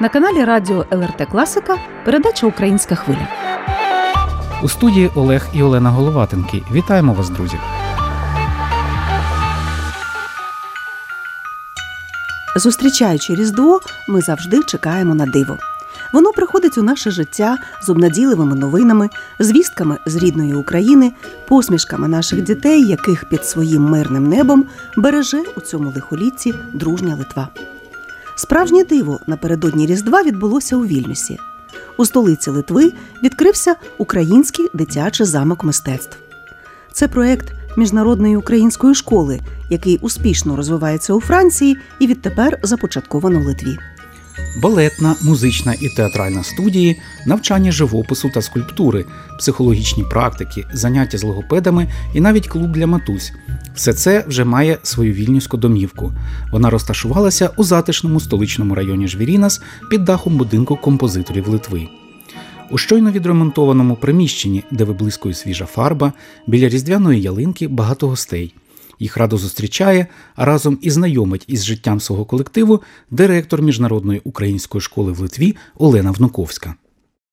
На каналі Радіо ЛРТ Класика передача Українська хвиля. У студії Олег і Олена Головатенки. Вітаємо вас, друзі! Зустрічаючи Різдво, ми завжди чекаємо на диво. Воно приходить у наше життя з обнадійливими новинами, звістками з рідної України, посмішками наших дітей, яких під своїм мирним небом береже у цьому лихолітті дружня Литва. Справжнє диво напередодні Різдва відбулося у Вільнюсі. У столиці Литви відкрився український дитячий замок мистецтв. Це проект міжнародної української школи, який успішно розвивається у Франції і відтепер започатковано в Литві. Балетна, музична і театральна студії, навчання живопису та скульптури, психологічні практики, заняття з логопедами і навіть клуб для матусь. Все це вже має свою вільнюську домівку. Вона розташувалася у затишному столичному районі Жвірінас під дахом будинку композиторів Литви. У щойно відремонтованому приміщенні, де виблискує свіжа фарба, біля різдвяної ялинки багато гостей. Їх радо зустрічає, а разом і знайомить із життям свого колективу директор міжнародної української школи в Литві Олена Внуковська.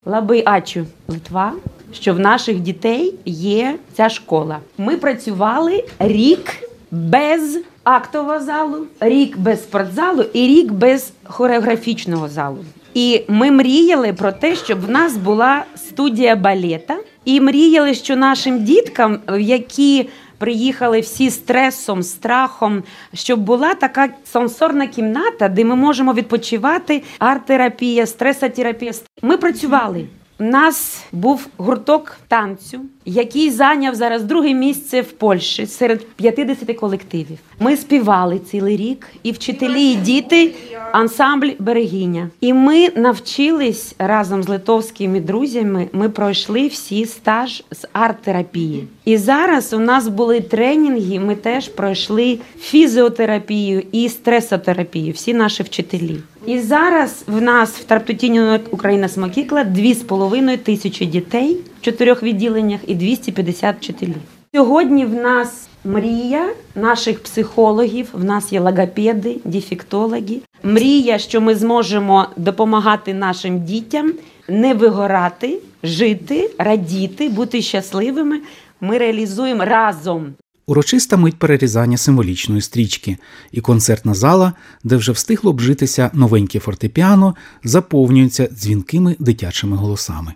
Лаби Ачу Литва, що в наших дітей є ця школа. Ми працювали рік без актового залу, рік без спортзалу і рік без хореографічного залу. І ми мріяли про те, щоб в нас була студія балета, і мріяли, що нашим діткам, які приїхали всі стресом, страхом, щоб була така сенсорна кімната, де ми можемо відпочивати арт-терапія, стресотерапія. Ми працювали. У нас був гурток танцю, який зайняв зараз друге місце в Польщі серед 50 колективів. Ми співали цілий рік, і вчителі, і діти, ансамбль берегиня. І ми навчились разом з литовськими друзями. Ми пройшли всі стаж з арт-терапії. І зараз у нас були тренінги. Ми теж пройшли фізіотерапію і стресотерапію. Всі наші вчителі. І зараз в нас в Тарптутіні Україна Смокікла 2,5 тисячі дітей в чотирьох відділеннях і 250 вчителів. Сьогодні в нас мрія наших психологів, в нас є логопеди, дефектологи. Мрія, що ми зможемо допомагати нашим дітям не вигорати, жити, радіти, бути щасливими. Ми реалізуємо разом Урочиста мить перерізання символічної стрічки, і концертна зала, де вже встигло обжитися новеньке фортепіано, заповнюється дзвінкими дитячими голосами.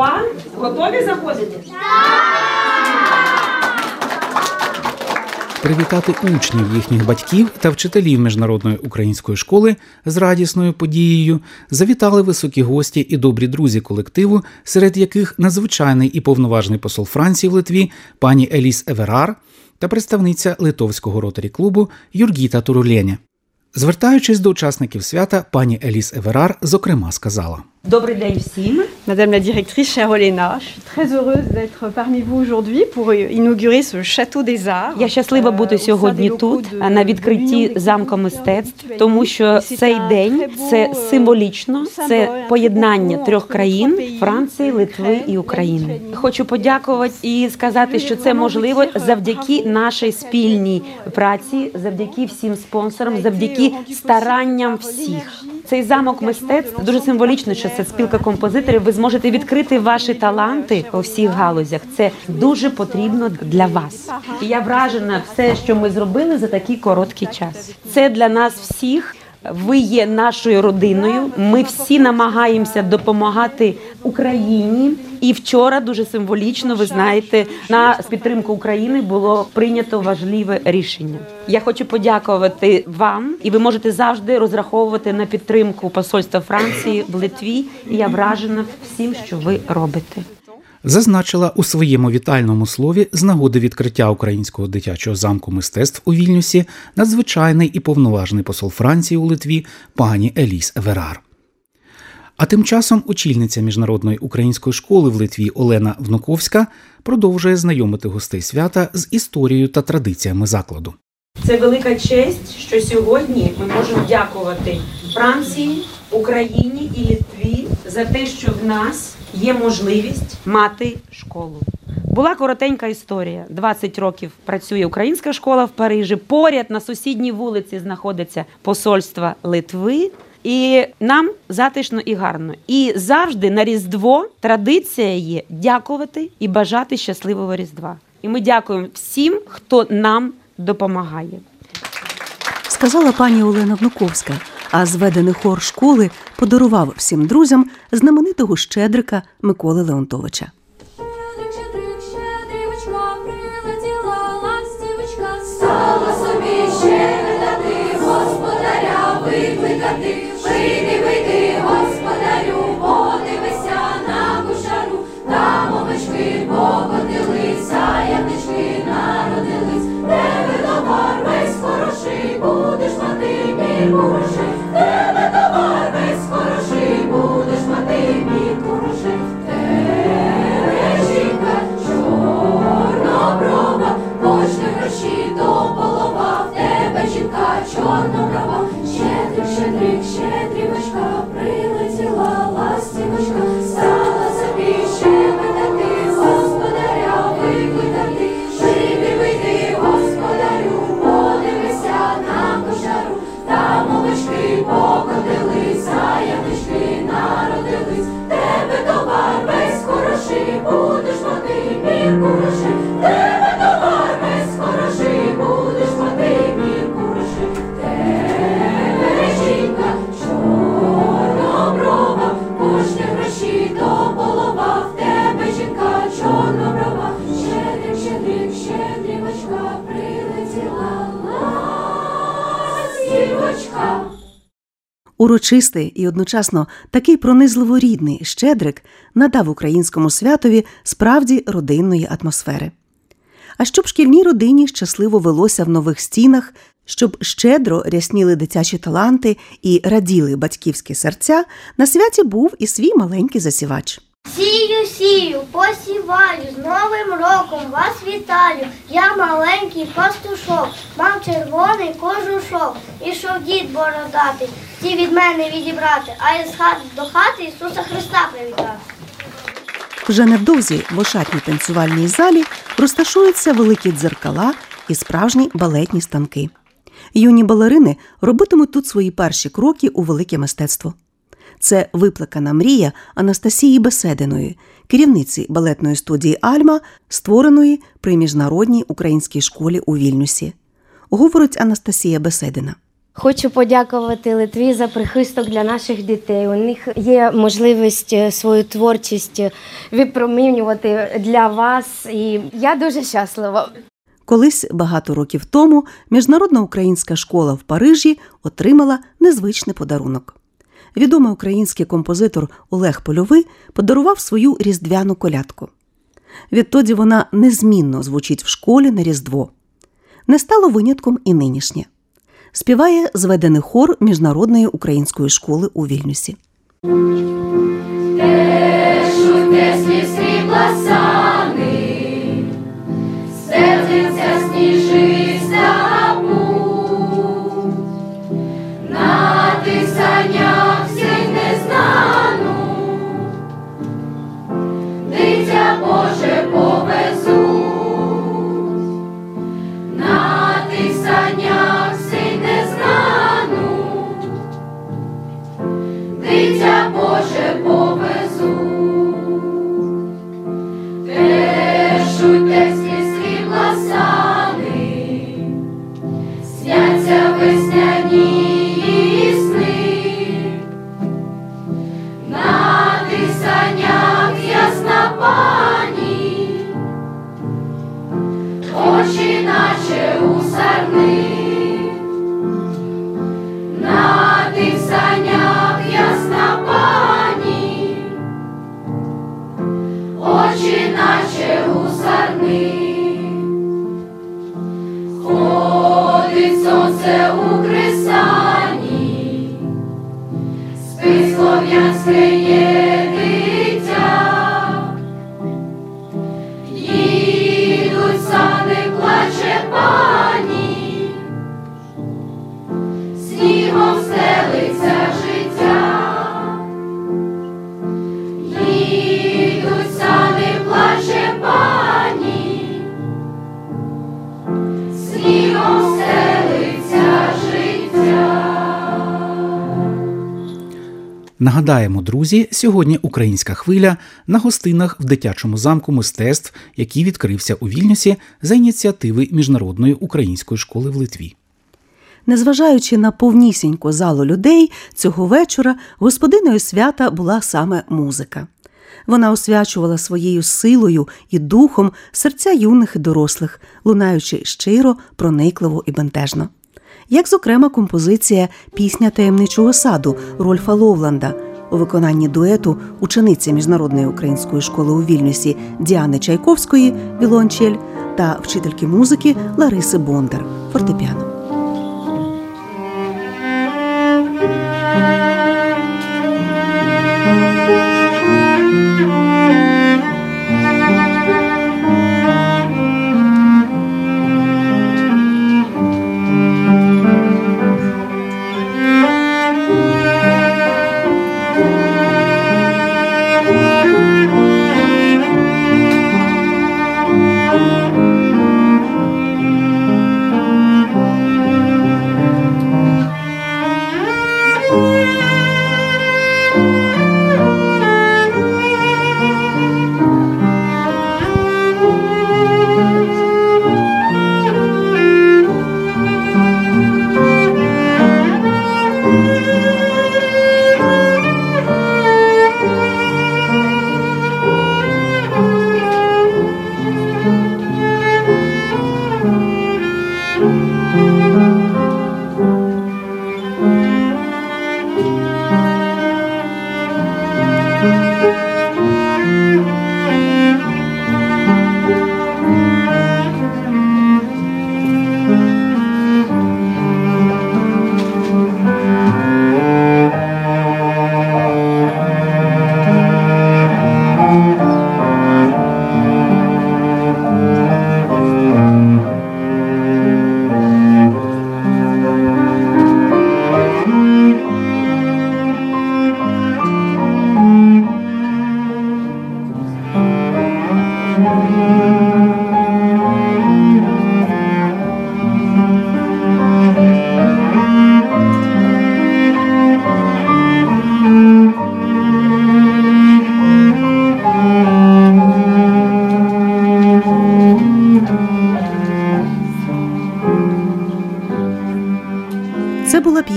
Ан. Готові заходити? Привітати учнів, їхніх батьків та вчителів міжнародної української школи з радісною подією завітали високі гості і добрі друзі колективу, серед яких надзвичайний і повноважний посол Франції в Литві пані Еліс Еверар та представниця литовського ротарі клубу Юргіта Туруленя. Звертаючись до учасників свята, пані Еліс Еверар зокрема сказала. Добрий день всім. Madame la directrice, chère Olena, je suis très heureuse d'être parmi vous aujourd'hui pour inaugurer ce château des arts. Я щаслива бути сьогодні тут на відкритті замку мистецтв, тому що цей день це символічно, це поєднання трьох країн Франції, Литви і України. Хочу подякувати і сказати, що це можливо завдяки нашій спільній праці, завдяки всім спонсорам, завдяки старанням всіх. Цей замок мистецтв дуже символічно, що це спілка композиторів. Ви зможете відкрити ваші таланти у всіх галузях. Це дуже потрібно для вас. І я вражена все, що ми зробили за такий короткий час. Це для нас всіх. Ви є нашою родиною. Ми всі намагаємося допомагати Україні. І вчора дуже символічно, ви знаєте, на підтримку України було прийнято важливе рішення. Я хочу подякувати вам, і ви можете завжди розраховувати на підтримку посольства Франції в Литві. І я вражена всім, що ви робите. Зазначила у своєму вітальному слові з нагоди відкриття українського дитячого замку мистецтв у Вільнюсі надзвичайний і повноважний посол Франції у Литві пані Еліс Еверар. А тим часом очільниця міжнародної української школи в Литві Олена Внуковська продовжує знайомити гостей свята з історією та традиціями закладу. Це велика честь, що сьогодні ми можемо дякувати Франції, Україні і за те, що в нас є можливість мати школу. Була коротенька історія. 20 років працює українська школа в Парижі. Поряд на сусідній вулиці знаходиться посольство Литви. І нам затишно і гарно. І завжди на Різдво традиція є дякувати і бажати щасливого Різдва. І ми дякуємо всім, хто нам допомагає. сказала пані Олена Внуковська. А зведений хор школи подарував всім друзям знаменитого щедрика Миколи Леонтовича. Щедрик, щедрик, щедрівочка, Урочистий і одночасно такий пронизливо рідний щедрик надав українському святові справді родинної атмосфери. А щоб шкільній родині щасливо велося в нових стінах, щоб щедро рясніли дитячі таланти і раділи батьківські серця, на святі був і свій маленький засівач. Сію, сію, посіваю, з Новим роком вас вітаю. Я маленький пастушок, мав червоний кожушок. Ішов дід бородатий, ті від мене відібрати, а із хати до хати Ісуса Христа привітати. Вже невдовзі в ошатній танцювальній залі розташуються великі дзеркала і справжні балетні станки. Юні балерини робитимуть тут свої перші кроки у велике мистецтво. Це виплакана мрія Анастасії Бесединої, керівниці балетної студії Альма, створеної при міжнародній українській школі у Вільнюсі. Говорить Анастасія Беседина. Хочу подякувати Литві за прихисток для наших дітей. У них є можливість е, свою творчість е, випромінювати для вас, і я дуже щаслива. Колись багато років тому міжнародна українська школа в Парижі отримала незвичний подарунок. Відомий український композитор Олег Польовий подарував свою різдвяну колядку. Відтоді вона незмінно звучить в школі на Різдво. Не стало винятком і нинішнє. Співає зведений хор міжнародної української школи у Вільнюсі. Шуйте срібла сани, Нагадаємо, друзі, сьогодні українська хвиля на гостинах в дитячому замку мистецтв, який відкрився у Вільнюсі за ініціативи Міжнародної української школи в Литві. Незважаючи на повнісіньку залу людей, цього вечора господиною свята була саме музика. Вона освячувала своєю силою і духом серця юних і дорослих, лунаючи щиро, проникливо і бентежно. Як, зокрема, композиція Пісня таємничого саду Рольфа Ловланда у виконанні дуету учениці Міжнародної української школи у Вільнюсі Діани Чайковської Вілончель та вчительки музики Лариси Бондар фортепіано.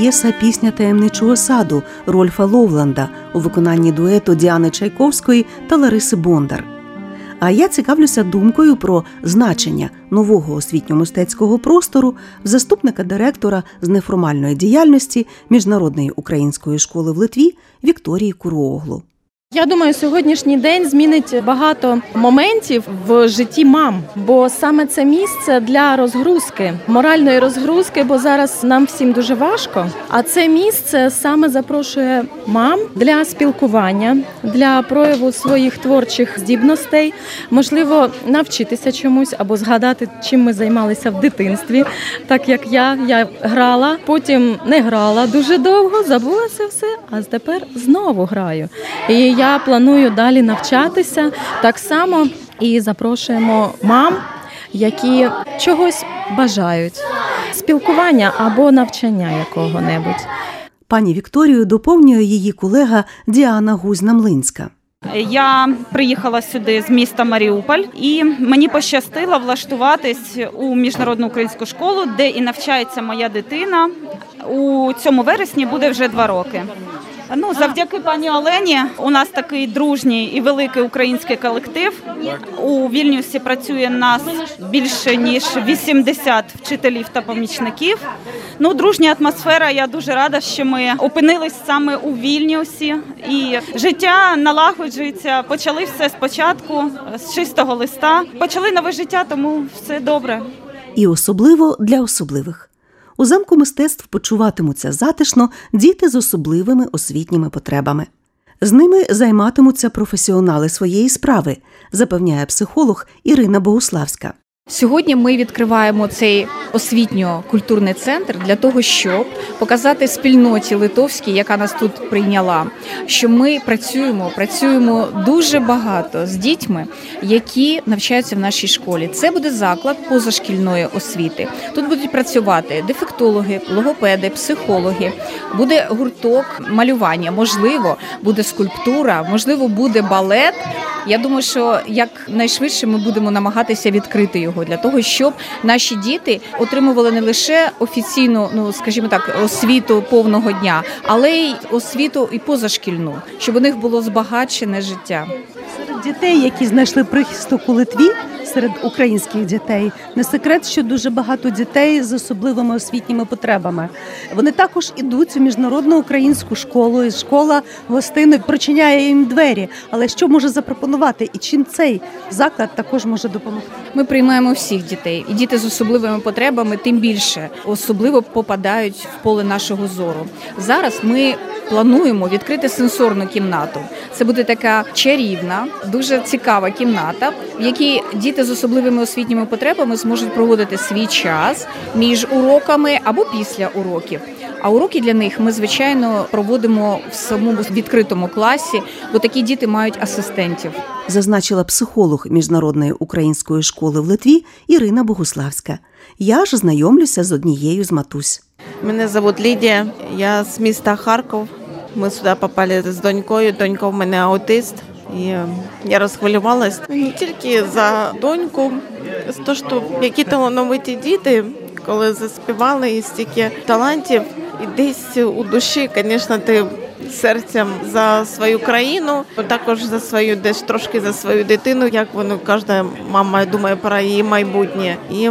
П'єса Пісня таємничого саду Рольфа Ловланда у виконанні дуету Діани Чайковської та Лариси Бондар. А я цікавлюся думкою про значення нового освітньо-мистецького простору заступника директора з неформальної діяльності Міжнародної української школи в Литві Вікторії Куруоглу. Я думаю, сьогоднішній день змінить багато моментів в житті мам, бо саме це місце для розгрузки, моральної розгрузки, бо зараз нам всім дуже важко. А це місце саме запрошує мам для спілкування, для прояву своїх творчих здібностей, можливо, навчитися чомусь або згадати, чим ми займалися в дитинстві. Так як я, я грала, потім не грала дуже довго, забула це все, а тепер знову граю. І я планую далі навчатися так само і запрошуємо мам, які чогось бажають спілкування або навчання якого-небудь. Пані Вікторію доповнює її колега Діана Гузна-Млинська. Я приїхала сюди з міста Маріуполь, і мені пощастило влаштуватись у міжнародну українську школу, де і навчається моя дитина. У цьому вересні буде вже два роки. Ну, завдяки пані Олені, у нас такий дружній і великий український колектив. У Вільнюсі працює нас більше ніж 80 вчителів та помічників. Ну, дружня атмосфера. Я дуже рада, що ми опинились саме у Вільнюсі, і життя налагоджується. Почали все спочатку з чистого листа. Почали нове життя, тому все добре. І особливо для особливих. У замку мистецтв почуватимуться затишно діти з особливими освітніми потребами. З ними займатимуться професіонали своєї справи, запевняє психолог Ірина Богуславська. Сьогодні ми відкриваємо цей освітньо-культурний центр для того, щоб показати спільноті литовській, яка нас тут прийняла, що ми працюємо, працюємо дуже багато з дітьми, які навчаються в нашій школі. Це буде заклад позашкільної освіти. Тут будуть працювати дефектологи, логопеди, психологи, буде гурток малювання, можливо, буде скульптура, можливо, буде балет. Я думаю, що як найшвидше ми будемо намагатися відкрити його для того, щоб наші діти отримували не лише офіційну, ну скажімо так, освіту повного дня, але й освіту і позашкільну, щоб у них було збагачене життя. Дітей, які знайшли прихисток у Литві, серед українських дітей, не секрет, що дуже багато дітей з особливими освітніми потребами. Вони також ідуть у міжнародну українську школу, і школа гостинно прочиняє їм двері. Але що може запропонувати і чим цей заклад також може допомогти? Ми приймаємо всіх дітей, і діти з особливими потребами тим більше особливо попадають в поле нашого зору. Зараз ми плануємо відкрити сенсорну кімнату. Це буде така чарівна, дуже цікава кімната, в якій діти з особливими освітніми потребами зможуть проводити свій час між уроками або після уроків. А уроки для них ми звичайно проводимо в самому відкритому класі, бо такі діти мають асистентів. Зазначила психолог міжнародної української школи в Литві Ірина Богуславська. Я ж знайомлюся з однією з матусь. Мене зовут Лідія, я з міста Харков. Ми сюди попали з донькою. Донька в мене аутист. І я розхвилювалась не тільки за доньку, з того, що які талановиті діти, коли заспівали і стільки талантів, і десь у душі, звісно, ти серцем за свою країну, також за свою, десь трошки за свою дитину, як воно кожна мама думає про її майбутнє. І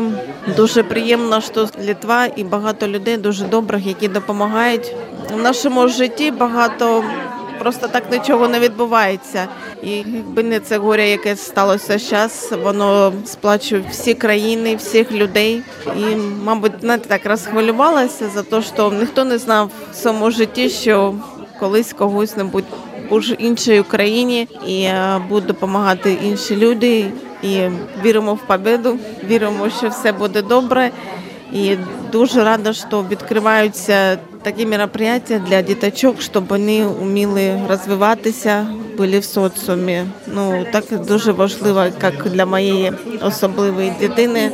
дуже приємно, що Литва і багато людей дуже добрих, які допомагають в нашому житті. Багато просто так нічого не відбувається. І якби не це горе, яке сталося зараз, воно сплачує всі країни, всіх людей. І, мабуть, знаєте, так розхвилювалася за те, що ніхто не знав в своєму житті, що колись когось небудь у іншій Україні і е, будуть допомагати інші люди. І віримо в победу, віримо, що все буде добре. І дуже рада, що відкриваються такі мероприятия для діточок, щоб вони вміли розвиватися, були в соціумі. Ну так дуже важливо, як для моєї особливої дитини,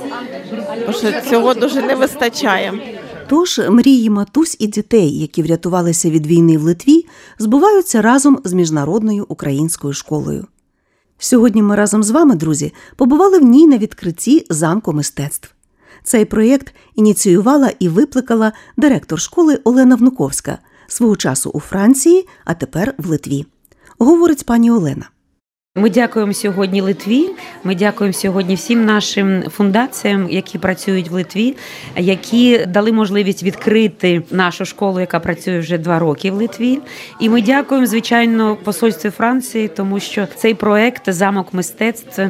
бо що цього дуже не вистачає. Тож мрії матусь і дітей, які врятувалися від війни в Литві, збуваються разом з міжнародною українською школою. Сьогодні ми разом з вами, друзі, побували в ній на відкритті замку мистецтв. Цей проєкт ініціювала і викликала директор школи Олена Внуковська свого часу у Франції, а тепер в Литві. Говорить пані Олена. Ми дякуємо сьогодні Литві. Ми дякуємо сьогодні всім нашим фундаціям, які працюють в Литві, які дали можливість відкрити нашу школу, яка працює вже два роки в Литві. І ми дякуємо, звичайно, посольству Франції, тому що цей проект замок мистецтв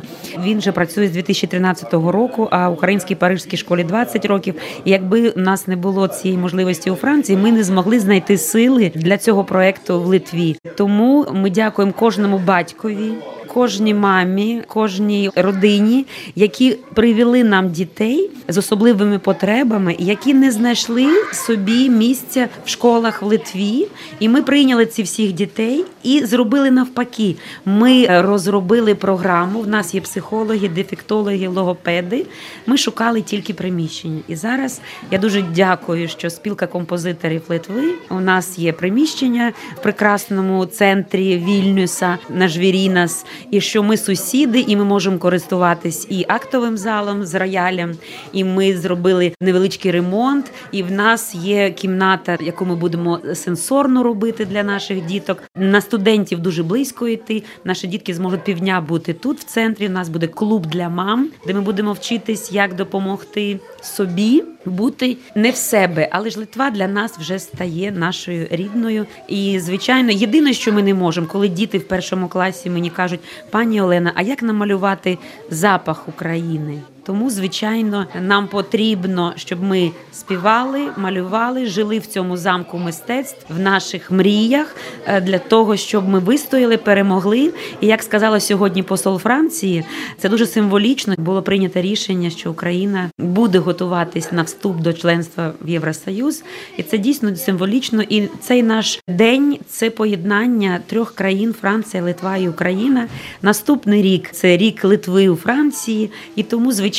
він вже працює з 2013 року. А українській парижській школі 20 років. І якби у нас не було цієї можливості у Франції, ми не змогли знайти сили для цього проекту в Литві. Тому ми дякуємо кожному батькові кожній мамі, кожній родині, які привели нам дітей з особливими потребами, які не знайшли собі місця в школах в Литві. І ми прийняли ці всіх дітей і зробили навпаки. Ми розробили програму. В нас є психологи, дефектологи, логопеди. Ми шукали тільки приміщення. І зараз я дуже дякую, що спілка композиторів Литви у нас є приміщення в прекрасному центрі Вільнюса на Жвірінас і що ми сусіди, і ми можемо користуватись і актовим залом з роялем. І ми зробили невеличкий ремонт. І в нас є кімната, яку ми будемо сенсорно робити для наших діток. На студентів дуже близько йти. Наші дітки зможуть півдня бути тут, в центрі. У нас буде клуб для мам, де ми будемо вчитись, як допомогти собі бути не в себе, але ж Литва для нас вже стає нашою рідною. І звичайно, єдине, що ми не можемо, коли діти в першому класі мені кажуть, пані Олена, а як намалювати запах України? Тому, звичайно, нам потрібно, щоб ми співали, малювали, жили в цьому замку мистецтв в наших мріях е, для того, щоб ми вистояли, перемогли. І як сказала сьогодні посол Франції, це дуже символічно. Було прийнято рішення, що Україна буде готуватись на вступ до членства в Євросоюз, і це дійсно символічно. І цей наш день це поєднання трьох країн Франція, Литва і Україна. Наступний рік це рік Литви у Франції, і тому, звичайно,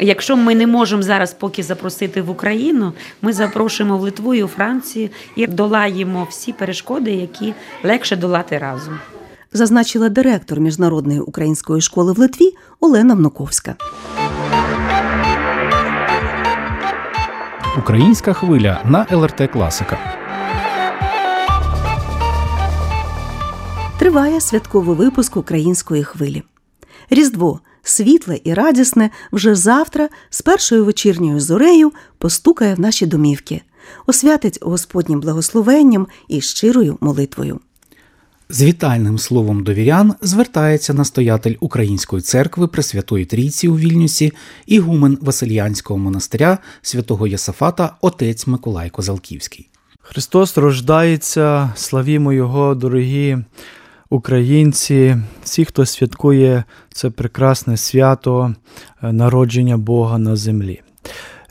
якщо ми не можемо зараз поки запросити в Україну, ми запрошуємо в Литву і у Францію і долаємо всі перешкоди, які легше долати разом. Зазначила директор міжнародної української школи в Литві Олена Внуковська. Українська хвиля на ЛРТ Класика. Триває святковий випуск української хвилі. Різдво світле і радісне вже завтра з першою вечірньою зорею постукає в наші домівки, освятить Господнім благословенням і щирою молитвою. З вітальним словом до вірян звертається настоятель Української церкви Пресвятої Трійці у Вільнюсі, ігумен Васильянського монастиря святого Єсафата, отець Миколай Козалківський. Христос рождається, славімо Його, дорогі українці, всі, хто святкує це прекрасне свято е, народження Бога на землі.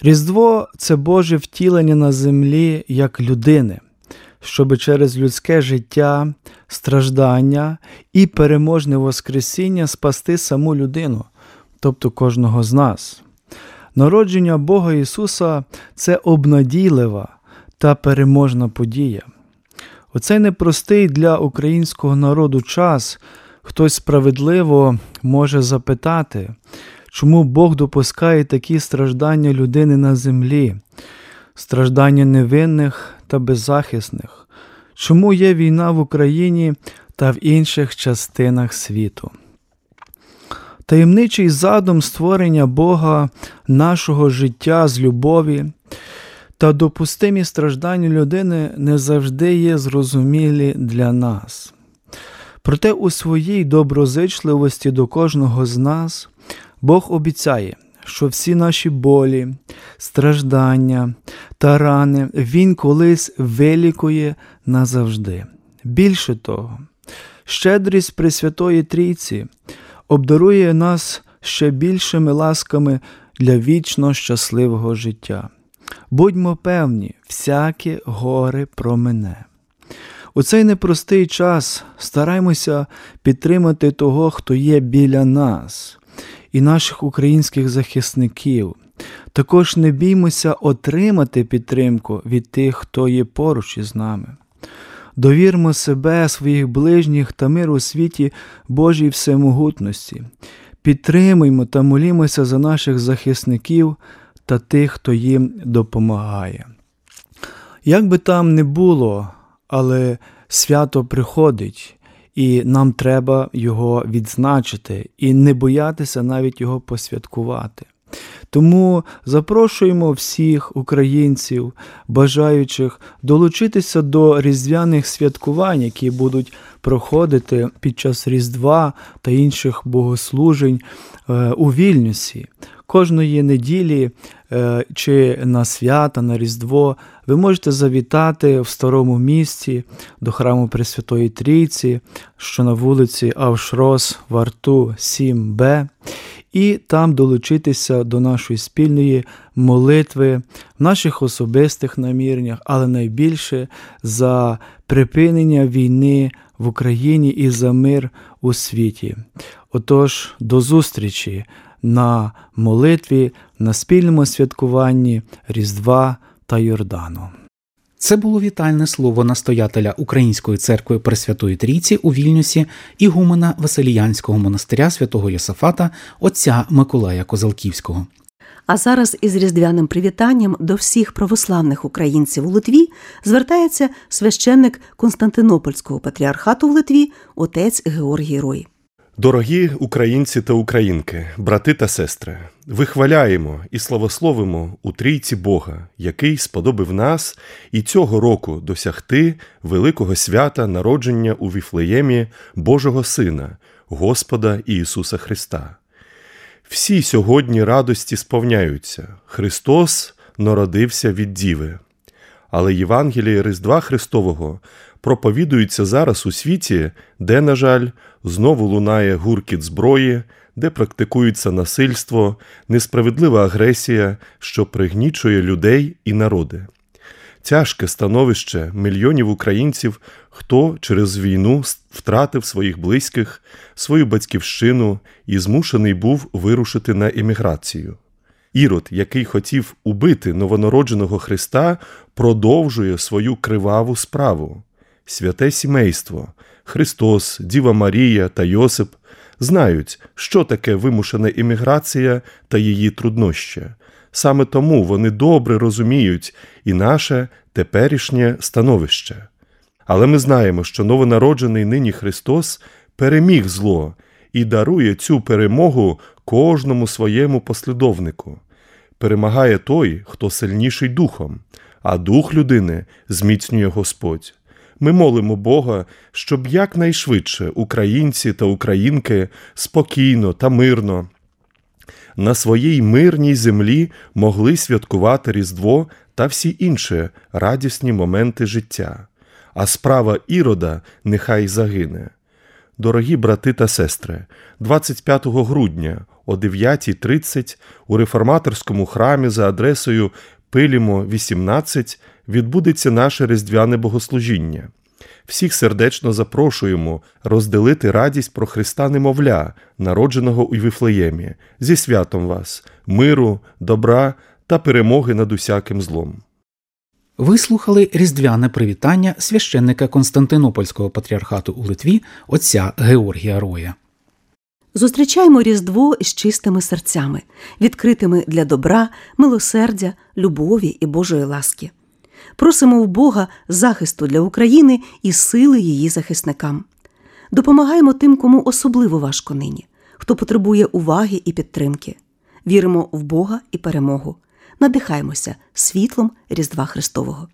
Різдво це Боже втілення на землі як людини, щоб через людське життя, страждання і переможне Воскресіння спасти саму людину, тобто кожного з нас. Народження Бога Ісуса це обнадійлива та переможна подія. У цей непростий для українського народу час. Хтось справедливо може запитати, чому Бог допускає такі страждання людини на землі, страждання невинних та беззахисних, чому є війна в Україні та в інших частинах світу. Таємничий задум створення Бога нашого життя з любові та допустимі страждання людини не завжди є зрозумілі для нас. Проте у своїй доброзичливості до кожного з нас Бог обіцяє, що всі наші болі, страждання та рани Він колись вилікує назавжди. Більше того, щедрість Пресвятої Трійці обдарує нас ще більшими ласками для вічно щасливого життя. Будьмо певні, всяке горе про мене. У цей непростий час стараймося підтримати того, хто є біля нас, і наших українських захисників. Також не біймося отримати підтримку від тих, хто є поруч із нами. Довірмо себе, своїх ближніх та мир у світі Божій всемогутності. Підтримуймо та молімося за наших захисників та тих, хто їм допомагає. Як би там не було, але свято приходить, і нам треба його відзначити і не боятися навіть його посвяткувати. Тому запрошуємо всіх українців, бажаючих долучитися до різдвяних святкувань, які будуть проходити під час Різдва та інших богослужень е, у Вільнюсі. Кожної неділі е, чи на свята, на Різдво ви можете завітати в старому місті до храму Пресвятої Трійці, що на вулиці Авшрос, Варту 7Б, і там долучитися до нашої спільної молитви в наших особистих наміреннях, але найбільше за припинення війни в Україні і за мир у світі. Отож, до зустрічі на молитві, на спільному святкуванні Різдва та Йордану. Це було вітальне слово настоятеля Української церкви Пресвятої Трійці у Вільнюсі ігумена Василіянського монастиря святого Йосафата отця Миколая Козалківського. А зараз із різдвяним привітанням до всіх православних українців у Литві звертається священник Константинопольського патріархату в Литві отець Георгій Рой. Дорогі українці та українки, брати та сестри, вихваляємо і славословимо у трійці Бога, який сподобив нас і цього року досягти великого свята народження у Віфлеємі Божого Сина, Господа Ісуса Христа. Всі сьогодні радості сповняються. Христос народився від Діви. Але Євангеліє Різдва Христового проповідується зараз у світі, де, на жаль, знову лунає гуркіт зброї, де практикується насильство, несправедлива агресія, що пригнічує людей і народи. Тяжке становище мільйонів українців, хто через війну втратив своїх близьких, свою батьківщину і змушений був вирушити на еміграцію. Ірод, який хотів убити новонародженого Христа, продовжує свою криваву справу. Святе сімейство, Христос, Діва Марія та Йосип знають, що таке вимушена імміграція та її трудноща. Саме тому вони добре розуміють і наше теперішнє становище. Але ми знаємо, що новонароджений нині Христос переміг зло і дарує цю перемогу кожному своєму послідовнику. Перемагає той, хто сильніший духом, а дух людини зміцнює Господь. Ми молимо Бога, щоб якнайшвидше українці та українки спокійно та мирно на своїй мирній землі могли святкувати Різдво та всі інші радісні моменти життя, а справа ірода нехай загине. Дорогі брати та сестри, 25 грудня о 9.30 у реформаторському храмі за адресою Пилімо 18 відбудеться наше різдвяне богослужіння. Всіх сердечно запрошуємо розділити радість про Христа немовля, народженого у Вифлеємі, зі святом вас, миру, добра та перемоги над усяким злом. Ви слухали різдвяне привітання священника Константинопольського патріархату у Литві отця Георгія Роя. Зустрічаємо Різдво з чистими серцями, відкритими для добра, милосердя, любові і Божої ласки. Просимо в Бога захисту для України і сили її захисникам. Допомагаємо тим, кому особливо важко нині, хто потребує уваги і підтримки. Віримо в Бога і перемогу. Надихаємося світлом Різдва Христового.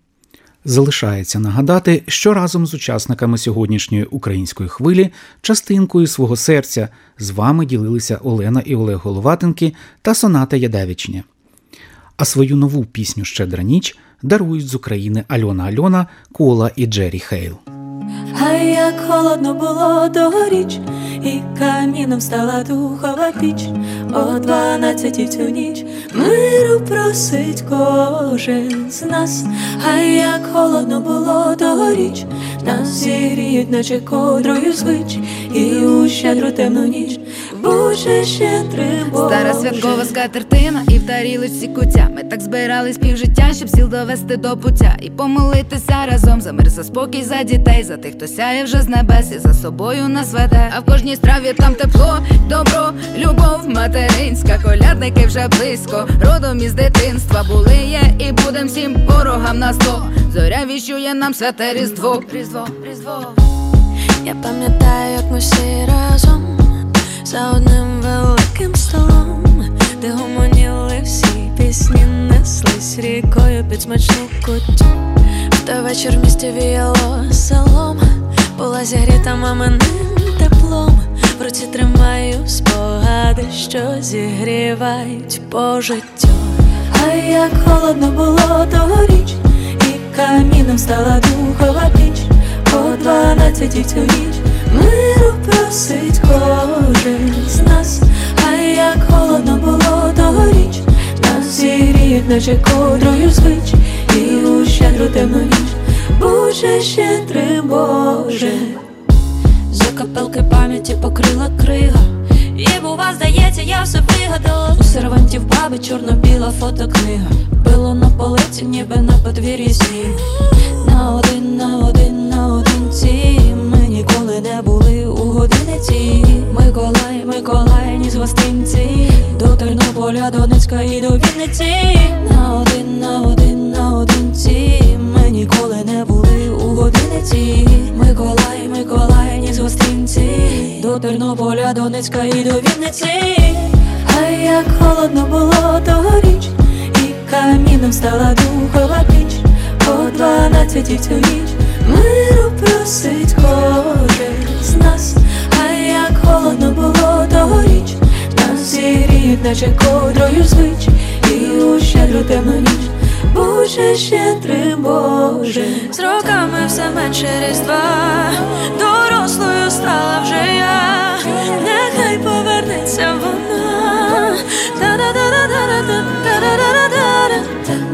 Залишається нагадати, що разом з учасниками сьогоднішньої української хвилі частинкою свого серця з вами ділилися Олена і Олег Головатенки та Соната Ядевичня. А свою нову пісню Щедра ніч дарують з України Альона Альона, KOLA і Jerry Heil. А як холодно було тогоріч, і каміном стала духова піч, о дванадцятій цю ніч миру просить кожен з нас, а як холодно було тогоріч, нас зігріють, наче ковдрою звич, і у щедру темну ніч Боже щедрий Боже. Стара святкова скатертина і в тарілочці куття. Ми так збирались півжиття, щоб стіл довести до пуття і помолитися разом за мир, за спокій, за дітей, за тих, хто сяє вже з небес і за собою нас веде. А в кожній страві там тепло, добро, любов, материнська, колядники вже близько. Родом із дитинства були, є і будем всім ворогам на сто. Зоря віщує нам святе різдво, різдво, різдво. Я пам'ятаю, як ми всі разом за одним великим столом, де гомоніли всі пісні, неслись рікою під смачну кутю. Той вечір в місті віяло селом, була зігріта маминим теплом. В руці тримаю спогади, що зігрівають по життю. А як холодно було тогоріч, і каміном стала духова піч, о дванадцятій цю ніч миру просить кожен з нас, а як холодно було тогоріч, нас зігріють, наче кодрою звич, і у щедру темну ніч, Боже, щедрий Боже, закапелки пам'яті покрила крига. І бува, здається, я все вигадала. У сервантів баби чорно-біла фотокнига. Било на полиці, ніби на подвір'ї сніг. На один, на один, на одинці. Ми годиниці Миколай, Миколай, ні з гостинці До Тернополя, Донецька і до Вінниці. На один, на один, на одинці. Ми ніколи не були у годиниці Миколай, Миколай, ні з гостинці До Тернополя, Донецька і до Вінниці. А як холодно було тогоріч І каміном стала духова піч. О дванадцятій цю ніч Миру просить кожен з нас Сніг, наче ковдрою звич, і у щедру темну ніч. Боже, щедрий Боже, з роками все менше різдва, дорослою стала вже я, нехай повернеться вона. Та-да-да-да-да-да-да-да-да.